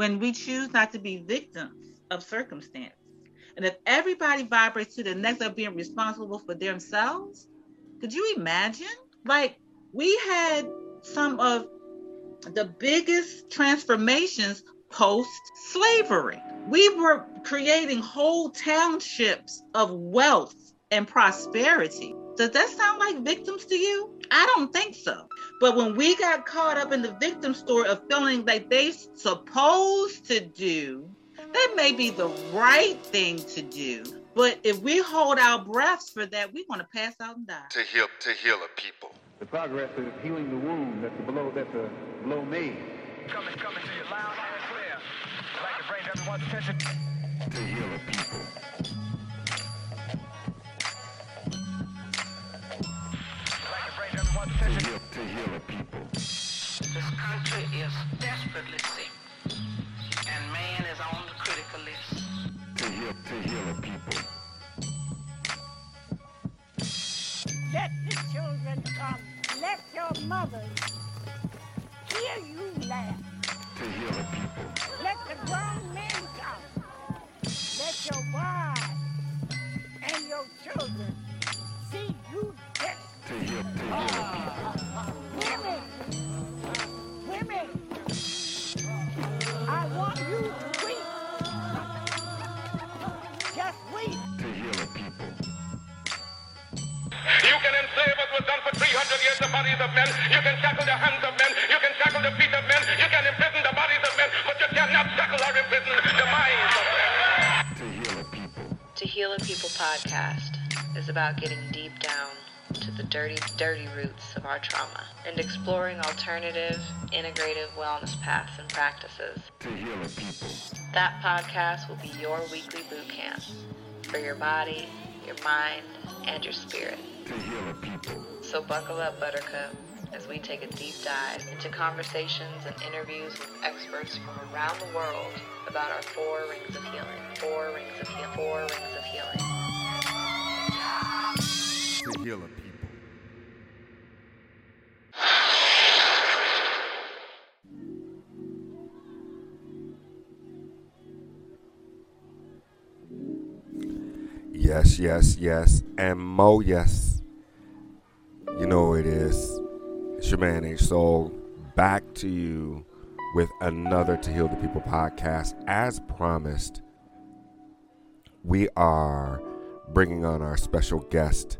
when we choose not to be victims of circumstance. And if everybody vibrates to the next of being responsible for themselves, could you imagine? Like we had some of the biggest transformations post slavery. We were creating whole townships of wealth and prosperity. Does that sound like victims to you? I don't think so. But when we got caught up in the victim story of feeling like they supposed to do, that may be the right thing to do. But if we hold our breaths for that, we're going to pass out and die. To heal, to heal a people. The progress is healing the wound that the blow that the blow made. Coming, coming to you loud and clear. Like to bring everyone's attention. To heal a people. This To Heal People podcast is about getting deep down to the dirty, dirty roots of our trauma and exploring alternative, integrative wellness paths and practices. To heal a people. That podcast will be your weekly boot camp for your body, your mind, and your spirit. To people. So buckle up, Buttercup, as we take a deep dive into conversations and interviews with experts from around the world about our four rings of healing. Four rings of healing. Four rings of healing. To heal people. Yes, yes, yes, and mo yes. You know it is. H Soul back to you with another To Heal the People podcast. As promised, we are bringing on our special guest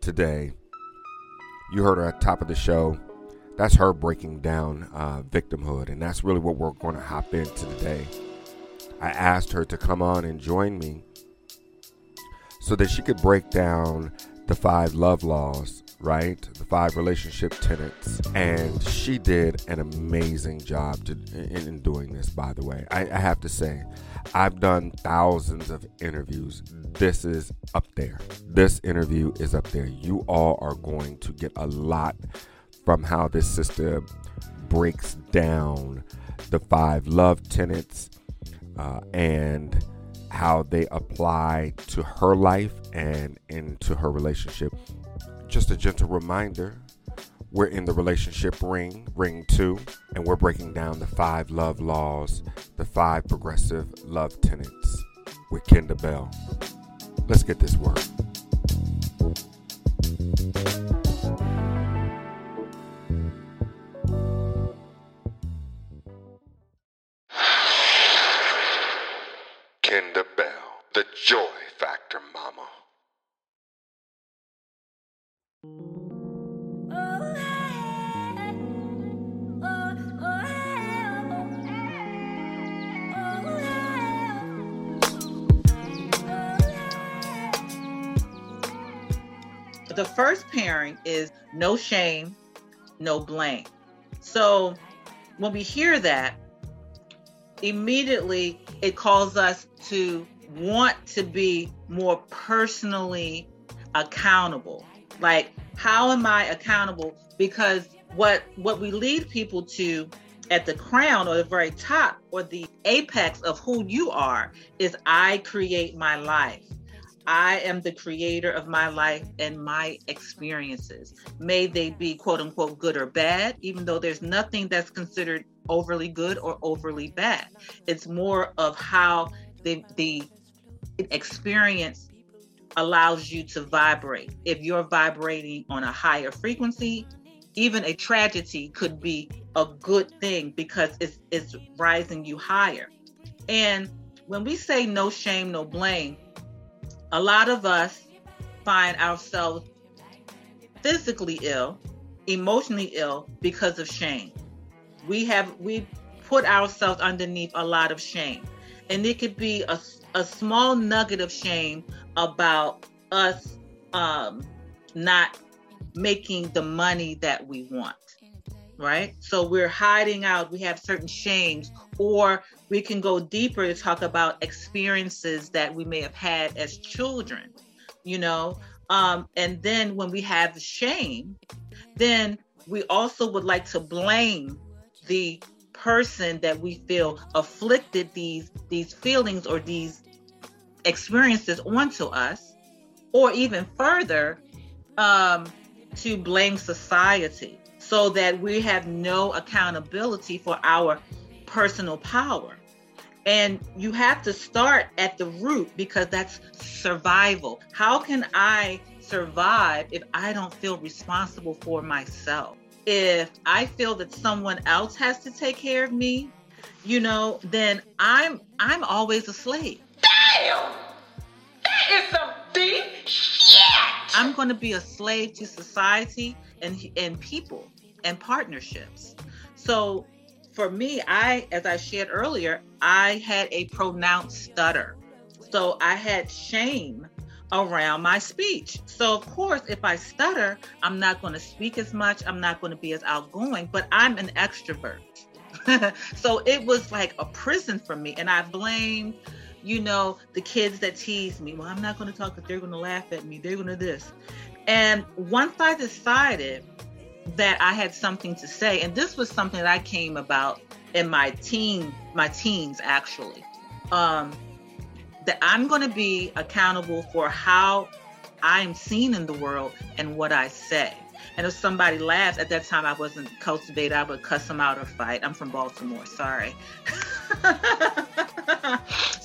today. You heard her at the top of the show. That's her breaking down uh, victimhood, and that's really what we're going to hop into today. I asked her to come on and join me so that she could break down the five love laws, right? The five relationship tenets. And she did an amazing job to, in, in doing this, by the way. I, I have to say, I've done thousands of interviews. This is up there. This interview is up there. You all are going to get a lot from how this sister breaks down the five love tenets uh, and how they apply to her life and into her relationship. Just a gentle reminder we're in the relationship ring, ring two, and we're breaking down the five love laws, the five progressive love tenets with Kenda Bell. Let's get this work. First pairing is no shame, no blame. So when we hear that, immediately it calls us to want to be more personally accountable. Like, how am I accountable? Because what what we lead people to at the crown or the very top or the apex of who you are is I create my life. I am the creator of my life and my experiences. May they be quote unquote good or bad, even though there's nothing that's considered overly good or overly bad. It's more of how the the experience allows you to vibrate. If you're vibrating on a higher frequency, even a tragedy could be a good thing because it's it's rising you higher. And when we say no shame, no blame, a lot of us find ourselves physically ill, emotionally ill because of shame. We have we put ourselves underneath a lot of shame. And it could be a, a small nugget of shame about us um, not making the money that we want right? So we're hiding out, we have certain shames, or we can go deeper to talk about experiences that we may have had as children, you know. Um, and then when we have shame, then we also would like to blame the person that we feel afflicted these these feelings or these experiences onto us, or even further, um, to blame society so that we have no accountability for our personal power. And you have to start at the root because that's survival. How can I survive if I don't feel responsible for myself? If I feel that someone else has to take care of me, you know, then I'm I'm always a slave. Damn! That is some deep shit! I'm going to be a slave to society and and people and partnerships. So for me, I, as I shared earlier, I had a pronounced stutter. So I had shame around my speech. So, of course, if I stutter, I'm not going to speak as much. I'm not going to be as outgoing, but I'm an extrovert. so it was like a prison for me. And I blamed, you know, the kids that tease me. Well, I'm not going to talk because they're going to laugh at me. They're going to this. And once I decided that I had something to say. And this was something that I came about in my teen, my teens actually. Um, that I'm going to be accountable for how I'm seen in the world and what I say. And if somebody laughs, at that time I wasn't cultivated, I would cuss them out or fight. I'm from Baltimore, sorry.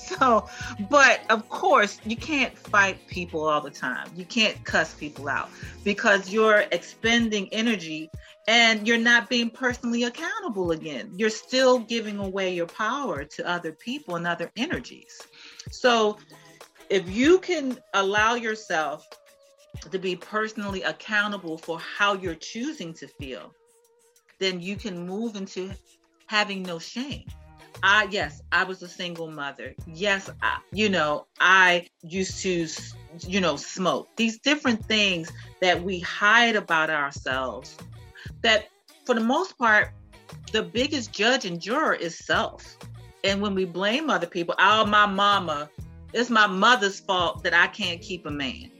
but of course, you can't fight people all the time. You can't cuss people out because you're expending energy and you're not being personally accountable again. You're still giving away your power to other people and other energies. So, if you can allow yourself to be personally accountable for how you're choosing to feel, then you can move into having no shame. I yes, I was a single mother. Yes, I, you know, I used to you know, smoke. These different things that we hide about ourselves that for the most part the biggest judge and juror is self. And when we blame other people, oh my mama, it's my mother's fault that I can't keep a man.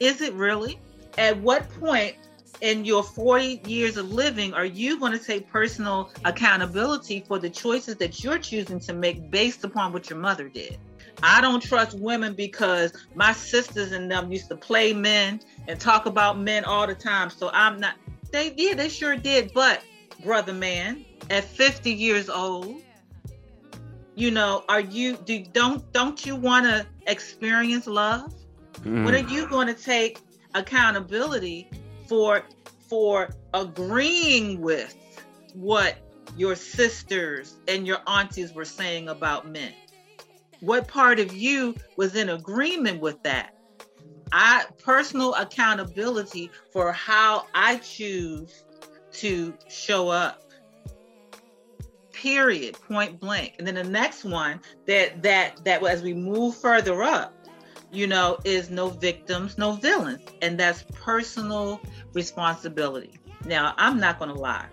Is it really? At what point in your 40 years of living are you going to take personal accountability for the choices that you're choosing to make based upon what your mother did? I don't trust women because my sisters and them used to play men and talk about men all the time. So I'm not they yeah, they sure did, but brother man, at 50 years old, you know, are you do don't don't you want to experience love? Mm. When are you going to take accountability for for agreeing with what your sisters and your aunties were saying about men? What part of you was in agreement with that? I personal accountability for how I choose to show up. Period. Point blank. And then the next one that that that as we move further up, you know, is no victims, no villains. And that's personal responsibility. Now, I'm not going to lie.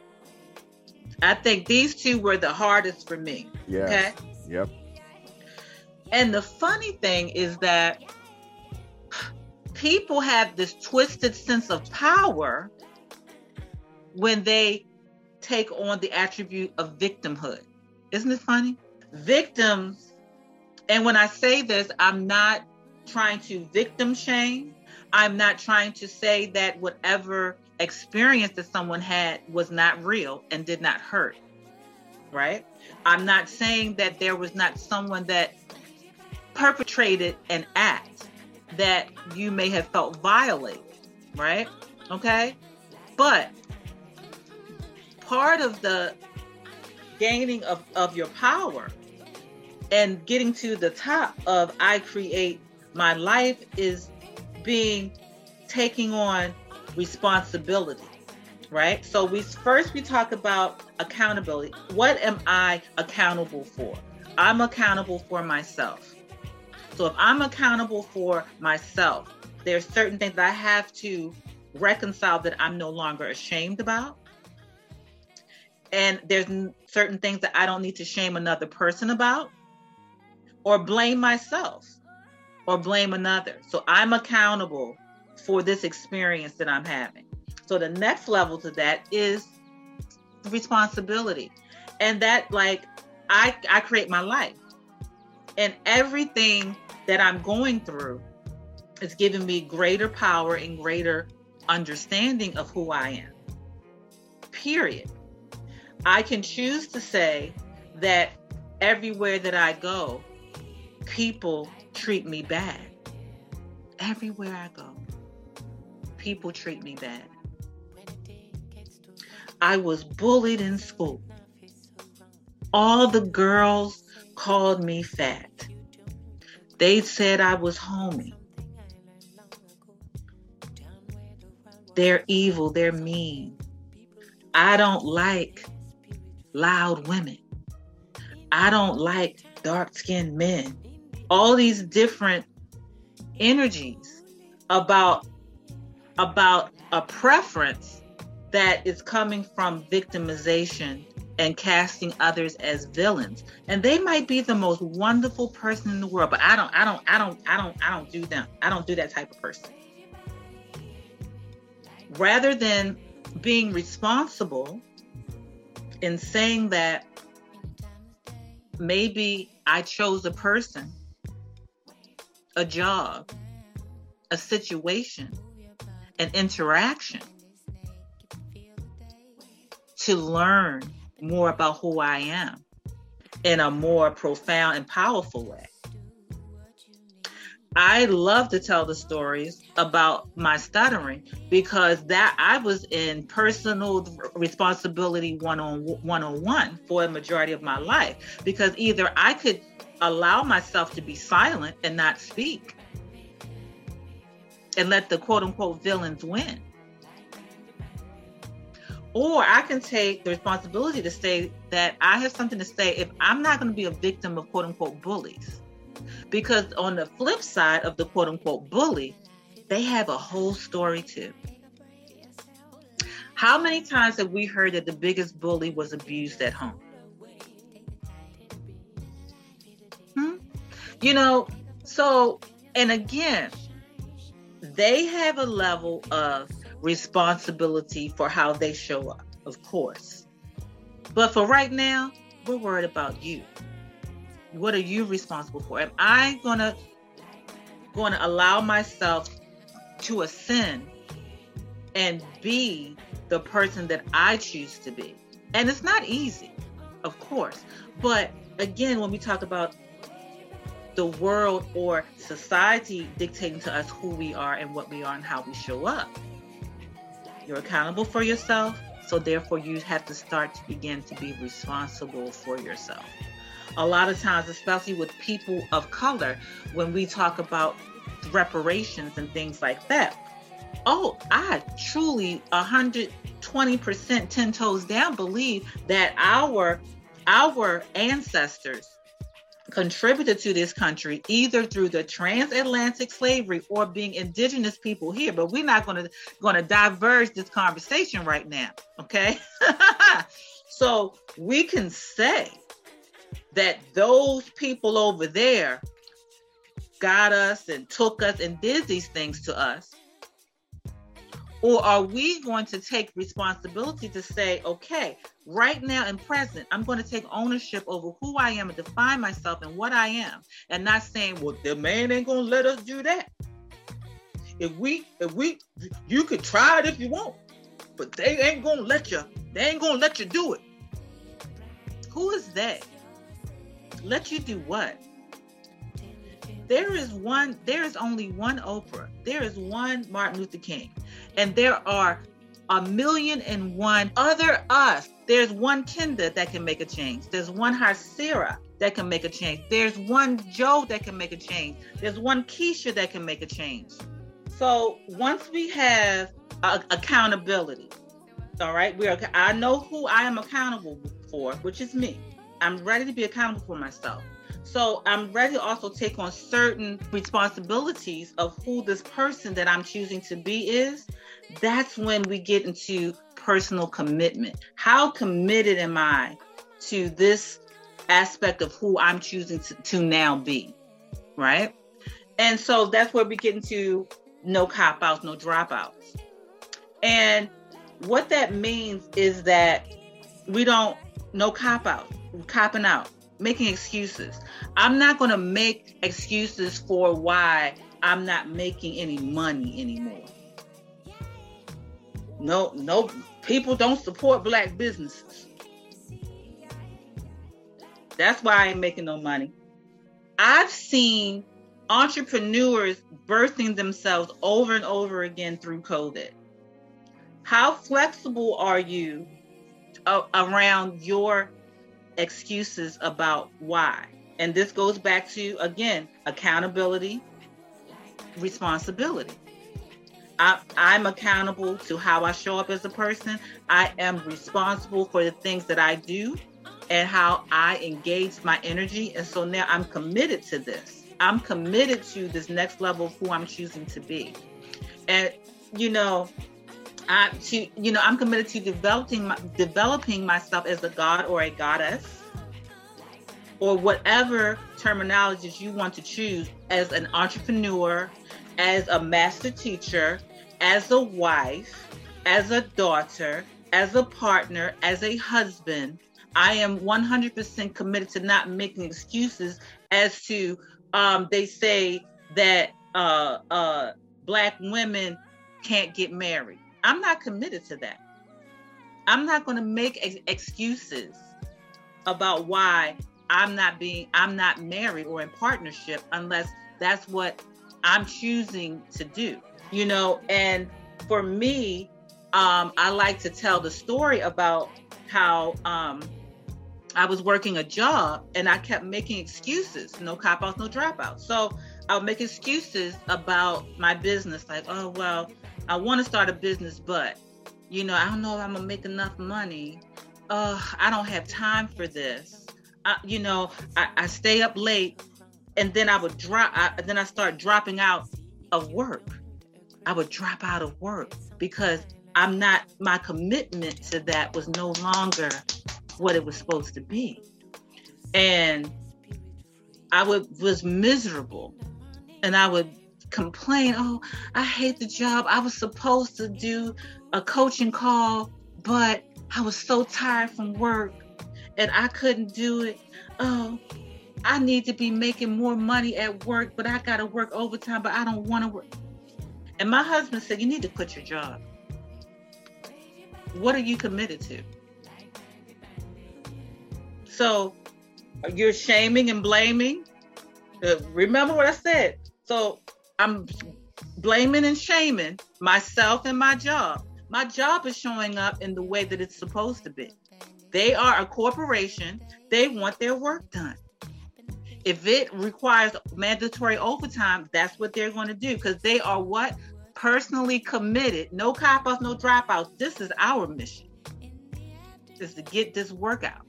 I think these two were the hardest for me. Yeah. Okay. Yep. And the funny thing is that people have this twisted sense of power when they take on the attribute of victimhood. Isn't it funny? Victims, and when I say this, I'm not trying to victim shame. I'm not trying to say that whatever experience that someone had was not real and did not hurt. Right? I'm not saying that there was not someone that perpetrated an act that you may have felt violated. Right? Okay? But part of the gaining of, of your power and getting to the top of I create my life is being taking on responsibility right? So we first we talk about accountability. What am i accountable for? I'm accountable for myself. So if i'm accountable for myself there's certain things i have to reconcile that i'm no longer ashamed about. And there's certain things that i don't need to shame another person about or blame myself or blame another. So I'm accountable for this experience that I'm having. So the next level to that is responsibility. And that like I I create my life. And everything that I'm going through is giving me greater power and greater understanding of who I am. Period. I can choose to say that everywhere that I go, people treat me bad. Everywhere I go, people treat me bad. I was bullied in school. All the girls called me fat. They said I was homey. They're evil, they're mean. I don't like loud women. I don't like dark skinned men all these different energies about about a preference that is coming from victimization and casting others as villains. And they might be the most wonderful person in the world but i don't i don't i don't i don't i don't do them. I don't do that type of person. Rather than being responsible in saying that maybe i chose a person a job, a situation, an interaction to learn more about who I am in a more profound and powerful way. I love to tell the stories about my stuttering because that I was in personal responsibility one on one on one for a majority of my life because either I could allow myself to be silent and not speak and let the quote unquote villains win. Or I can take the responsibility to say that I have something to say if I'm not going to be a victim of quote unquote bullies. Because on the flip side of the quote unquote bully, they have a whole story too. How many times have we heard that the biggest bully was abused at home? You know, so, and again, they have a level of responsibility for how they show up, of course. But for right now, we're worried about you. What are you responsible for? Am I gonna gonna allow myself to ascend and be the person that I choose to be? And it's not easy, of course. But again, when we talk about the world or society dictating to us who we are and what we are and how we show up. You're accountable for yourself, so therefore you have to start to begin to be responsible for yourself. A lot of times, especially with people of color, when we talk about reparations and things like that, oh, I truly 120% 10 toes down believe that our our ancestors contributed to this country either through the transatlantic slavery or being indigenous people here but we're not going to going to diverge this conversation right now okay? So we can say that those people over there got us and took us and did these things to us Or are we going to take responsibility to say, okay, right now and present, I'm going to take ownership over who I am and define myself and what I am, and not saying, well, the man ain't going to let us do that. If we, if we, you could try it if you want, but they ain't going to let you, they ain't going to let you do it. Who is that? Let you do what? There is one, there is only one Oprah. There is one Martin Luther King. And there are a million and one other us. There's one Kenda that can make a change. There's one Hasira that can make a change. There's one Joe that can make a change. There's one Keisha that can make a change. So once we have accountability, all right, we are. I know who I am accountable for, which is me. I'm ready to be accountable for myself. So I'm ready to also take on certain responsibilities of who this person that I'm choosing to be is. That's when we get into personal commitment. How committed am I to this aspect of who I'm choosing to, to now be? Right. And so that's where we get into no cop outs, no dropouts. And what that means is that we don't no cop out, copping out, making excuses. I'm not going to make excuses for why I'm not making any money anymore. No, no, people don't support black businesses. That's why I ain't making no money. I've seen entrepreneurs birthing themselves over and over again through COVID. How flexible are you uh, around your excuses about why? And this goes back to, again, accountability, responsibility. I, I'm accountable to how I show up as a person. I am responsible for the things that I do and how I engage my energy. And so now I'm committed to this. I'm committed to this next level of who I'm choosing to be. And, you know, I to you know I'm committed to developing my, developing myself as a god or a goddess or whatever terminologies you want to choose as an entrepreneur, as a master teacher, as a wife, as a daughter, as a partner, as a husband. I am 100% committed to not making excuses as to um, they say that uh, uh, black women can't get married. I'm not committed to that. I'm not going to make ex- excuses about why I'm not being I'm not married or in partnership unless that's what I'm choosing to do. You know, and for me, um, I like to tell the story about how um, I was working a job and I kept making excuses, no cop outs, no dropouts. So I'll make excuses about my business, like, oh well, I want to start a business, but you know, I don't know if I'm gonna make enough money. Uh, I don't have time for this. I, you know, I, I stay up late, and then I would drop. I, then I start dropping out of work. I would drop out of work because I'm not. My commitment to that was no longer what it was supposed to be, and I would was miserable, and I would complain, oh, I hate the job. I was supposed to do a coaching call, but I was so tired from work and I couldn't do it. Oh, I need to be making more money at work, but I got to work overtime, but I don't want to work. And my husband said, You need to quit your job. What are you committed to? So you're shaming and blaming. Uh, remember what I said. So I'm blaming and shaming myself and my job. My job is showing up in the way that it's supposed to be. They are a corporation, they want their work done. If it requires mandatory overtime, that's what they're going to do because they are what? Personally committed. No cop no dropouts. This is our mission, is to get this workout.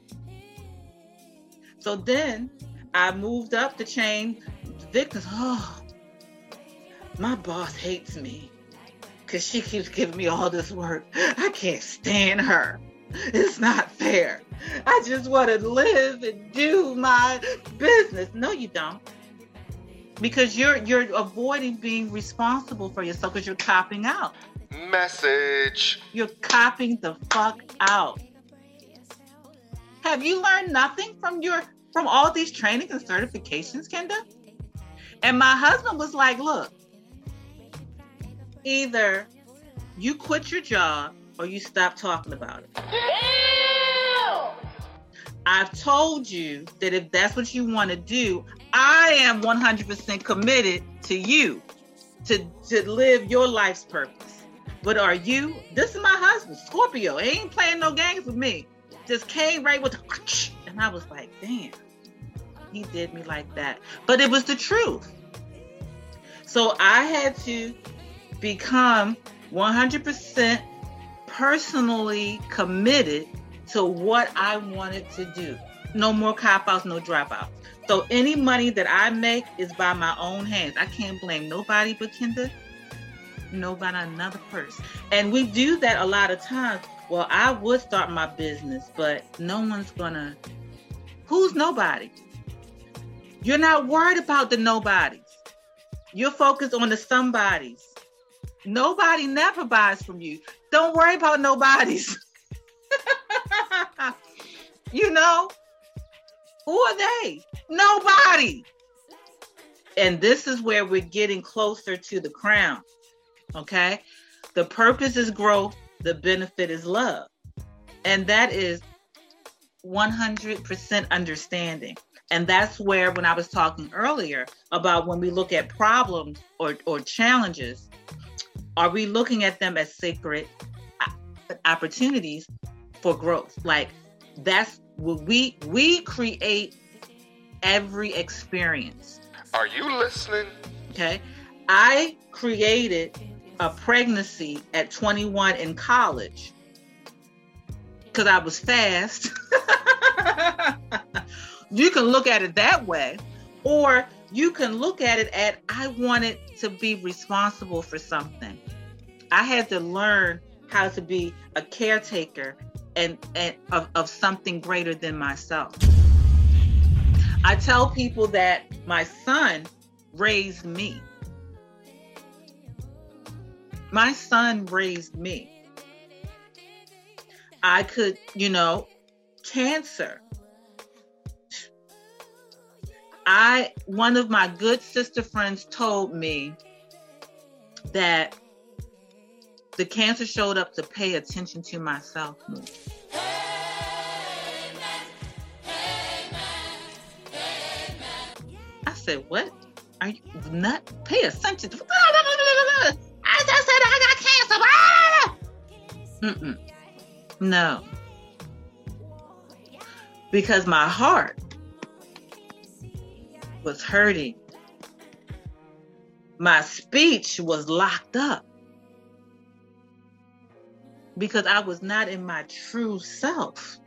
So then I moved up the chain. Victims, oh, my boss hates me because she keeps giving me all this work. I can't stand her. It's not fair. I just want to live and do my business. No, you don't. Because you're you're avoiding being responsible for yourself because you're copping out. Message. You're copping the fuck out. Have you learned nothing from your from all these trainings and certifications, Kenda? And my husband was like, look, either you quit your job or you stop talking about it. I've told you that if that's what you want to do, I am 100% committed to you to, to live your life's purpose. But are you? This is my husband, Scorpio. He ain't playing no games with me. Just came right with the, and I was like, damn, he did me like that. But it was the truth. So I had to become 100% personally committed to what I wanted to do. No more cop outs, no dropouts. So any money that I make is by my own hands. I can't blame nobody but Kenda, nobody another person. And we do that a lot of times. Well, I would start my business, but no one's gonna. Who's nobody? You're not worried about the nobodies. You're focused on the somebodies. Nobody never buys from you. Don't worry about nobodies. you know, who are they? Nobody. And this is where we're getting closer to the crown. Okay. The purpose is growth, the benefit is love. And that is 100% understanding. And that's where, when I was talking earlier about when we look at problems or, or challenges, are we looking at them as sacred uh, opportunities for growth? Like that's what we we create every experience. Are you listening? Okay. I created a pregnancy at 21 in college because I was fast. you can look at it that way, or you can look at it at I wanted to be responsible for something. I had to learn how to be a caretaker and, and of, of something greater than myself. I tell people that my son raised me. My son raised me. I could, you know, cancer. I one of my good sister friends told me that the cancer showed up to pay attention to myself more. I said, What? Are you not pay attention? I just said I got cancer. Mm-mm. No. Because my heart was hurting. My speech was locked up because I was not in my true self.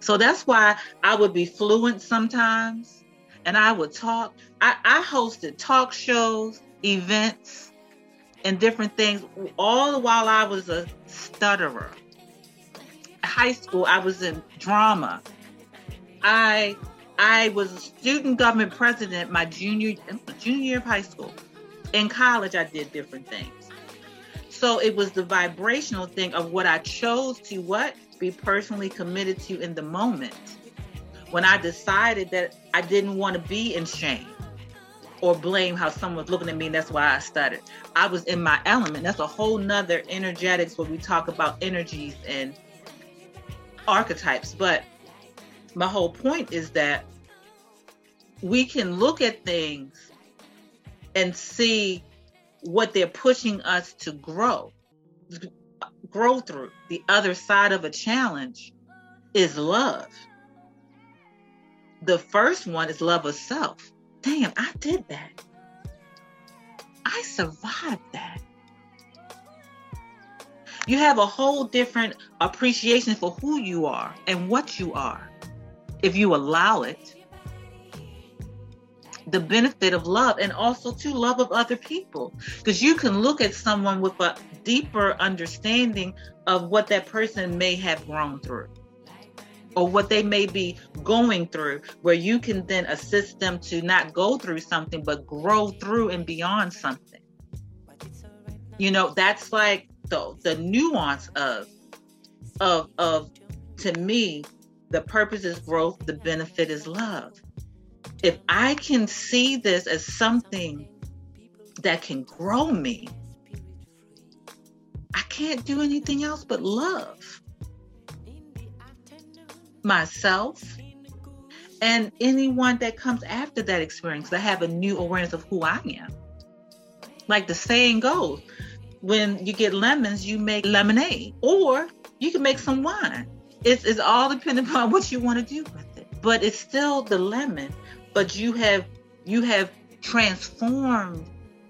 So that's why I would be fluent sometimes and I would talk. I, I hosted talk shows, events, and different things, all while I was a stutterer. High school, I was in drama. I I was a student government president my junior junior year of high school. In college, I did different things. So it was the vibrational thing of what I chose to what be personally committed to in the moment. When I decided that I didn't want to be in shame or blame how someone's looking at me, and that's why I stuttered. I was in my element. That's a whole nother energetics where we talk about energies and archetypes. But my whole point is that we can look at things and see what they're pushing us to grow grow through. The other side of a challenge is love. The first one is love of self. Damn i did that. I survived that. You have a whole different appreciation for who you are and what you are if you allow it the benefit of love and also to love of other people. Because you can look at someone with a deeper understanding of what that person may have grown through or what they may be going through where you can then assist them to not go through something but grow through and beyond something. You know that's like the the nuance of of of to me the purpose is growth the benefit is love if i can see this as something that can grow me i can't do anything else but love myself and anyone that comes after that experience that have a new awareness of who i am. Like the saying goes when you get lemons you make lemonade or you can make some wine. It's, it's all dependent upon what you want to do with it but it's still the lemon but you have you have transformed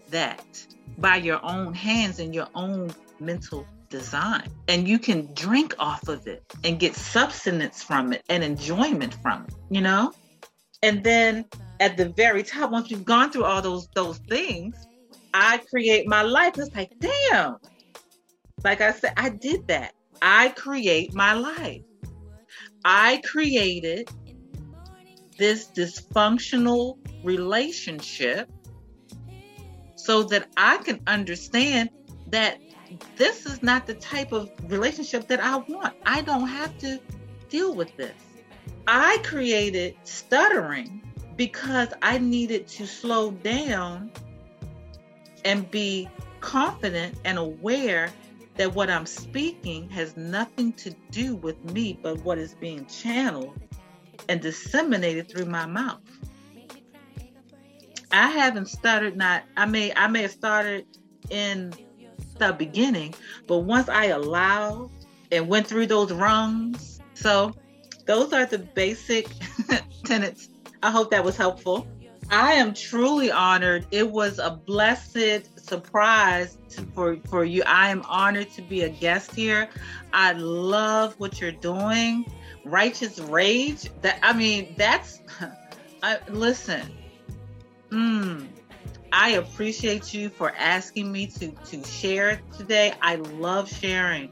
that by your own hands and your own mental design. And you can drink off of it and get substance from it and enjoyment from it you know? And then at the very top once you've gone through all those those things i create my life. It's like damn. Like i said i did that. I create my life. I created this dysfunctional relationship so that i can understand that this is not the type of relationship that I want. I don't have to deal with this. I created stuttering because I needed to slow down and be confident and aware that what I'm speaking has nothing to do with me, but what is being channeled and disseminated through my mouth. I haven't stuttered not I may I may have started in the beginning, but once I allowed and went through those rungs, so those are the basic tenets. I hope that was helpful. I am truly honored. It was a blessed surprise for for you. I am honored to be a guest here. I love what you're doing. Righteous rage. That I mean, that's. Listen. Mm, I appreciate you for asking me to to share today. I love sharing.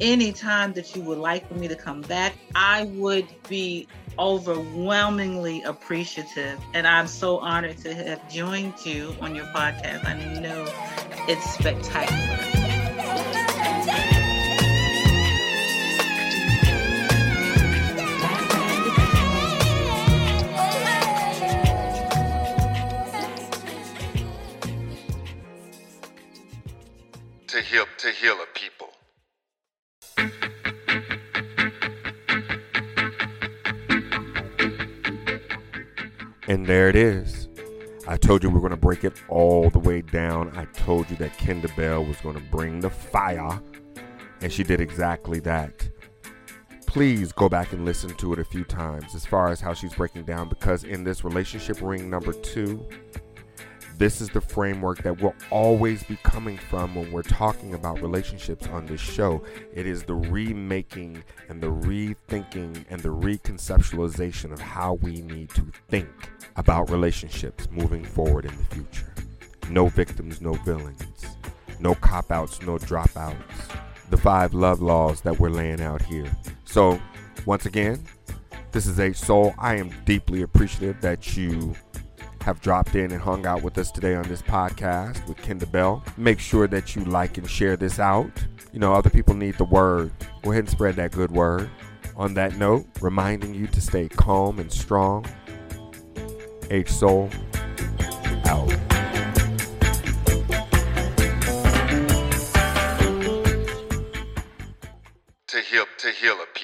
Anytime that you would like for me to come back, I would be overwhelmingly appreciative. And I'm so honored to have joined you on your podcast. I know it's spectacular. To heal a people. And there it is. I told you we are going to break it all the way down. I told you that Kenda Bell was going to bring the fire, and she did exactly that. Please go back and listen to it a few times as far as how she's breaking down because in this relationship ring number two, this is the framework that we'll always be coming from when we're talking about relationships on this show. It is the remaking and the rethinking and the reconceptualization of how we need to think about relationships moving forward in the future. No victims, no villains. No cop outs, no dropouts. The five love laws that we're laying out here. So, once again, this is H Soul. I am deeply appreciative that you have dropped in and hung out with us today on this podcast with Kenda Bell. Make sure that you like and share this out. You know, other people need the word. Go ahead and spread that good word. On that note, reminding you to stay calm and strong. H Soul out. To heal, to heal a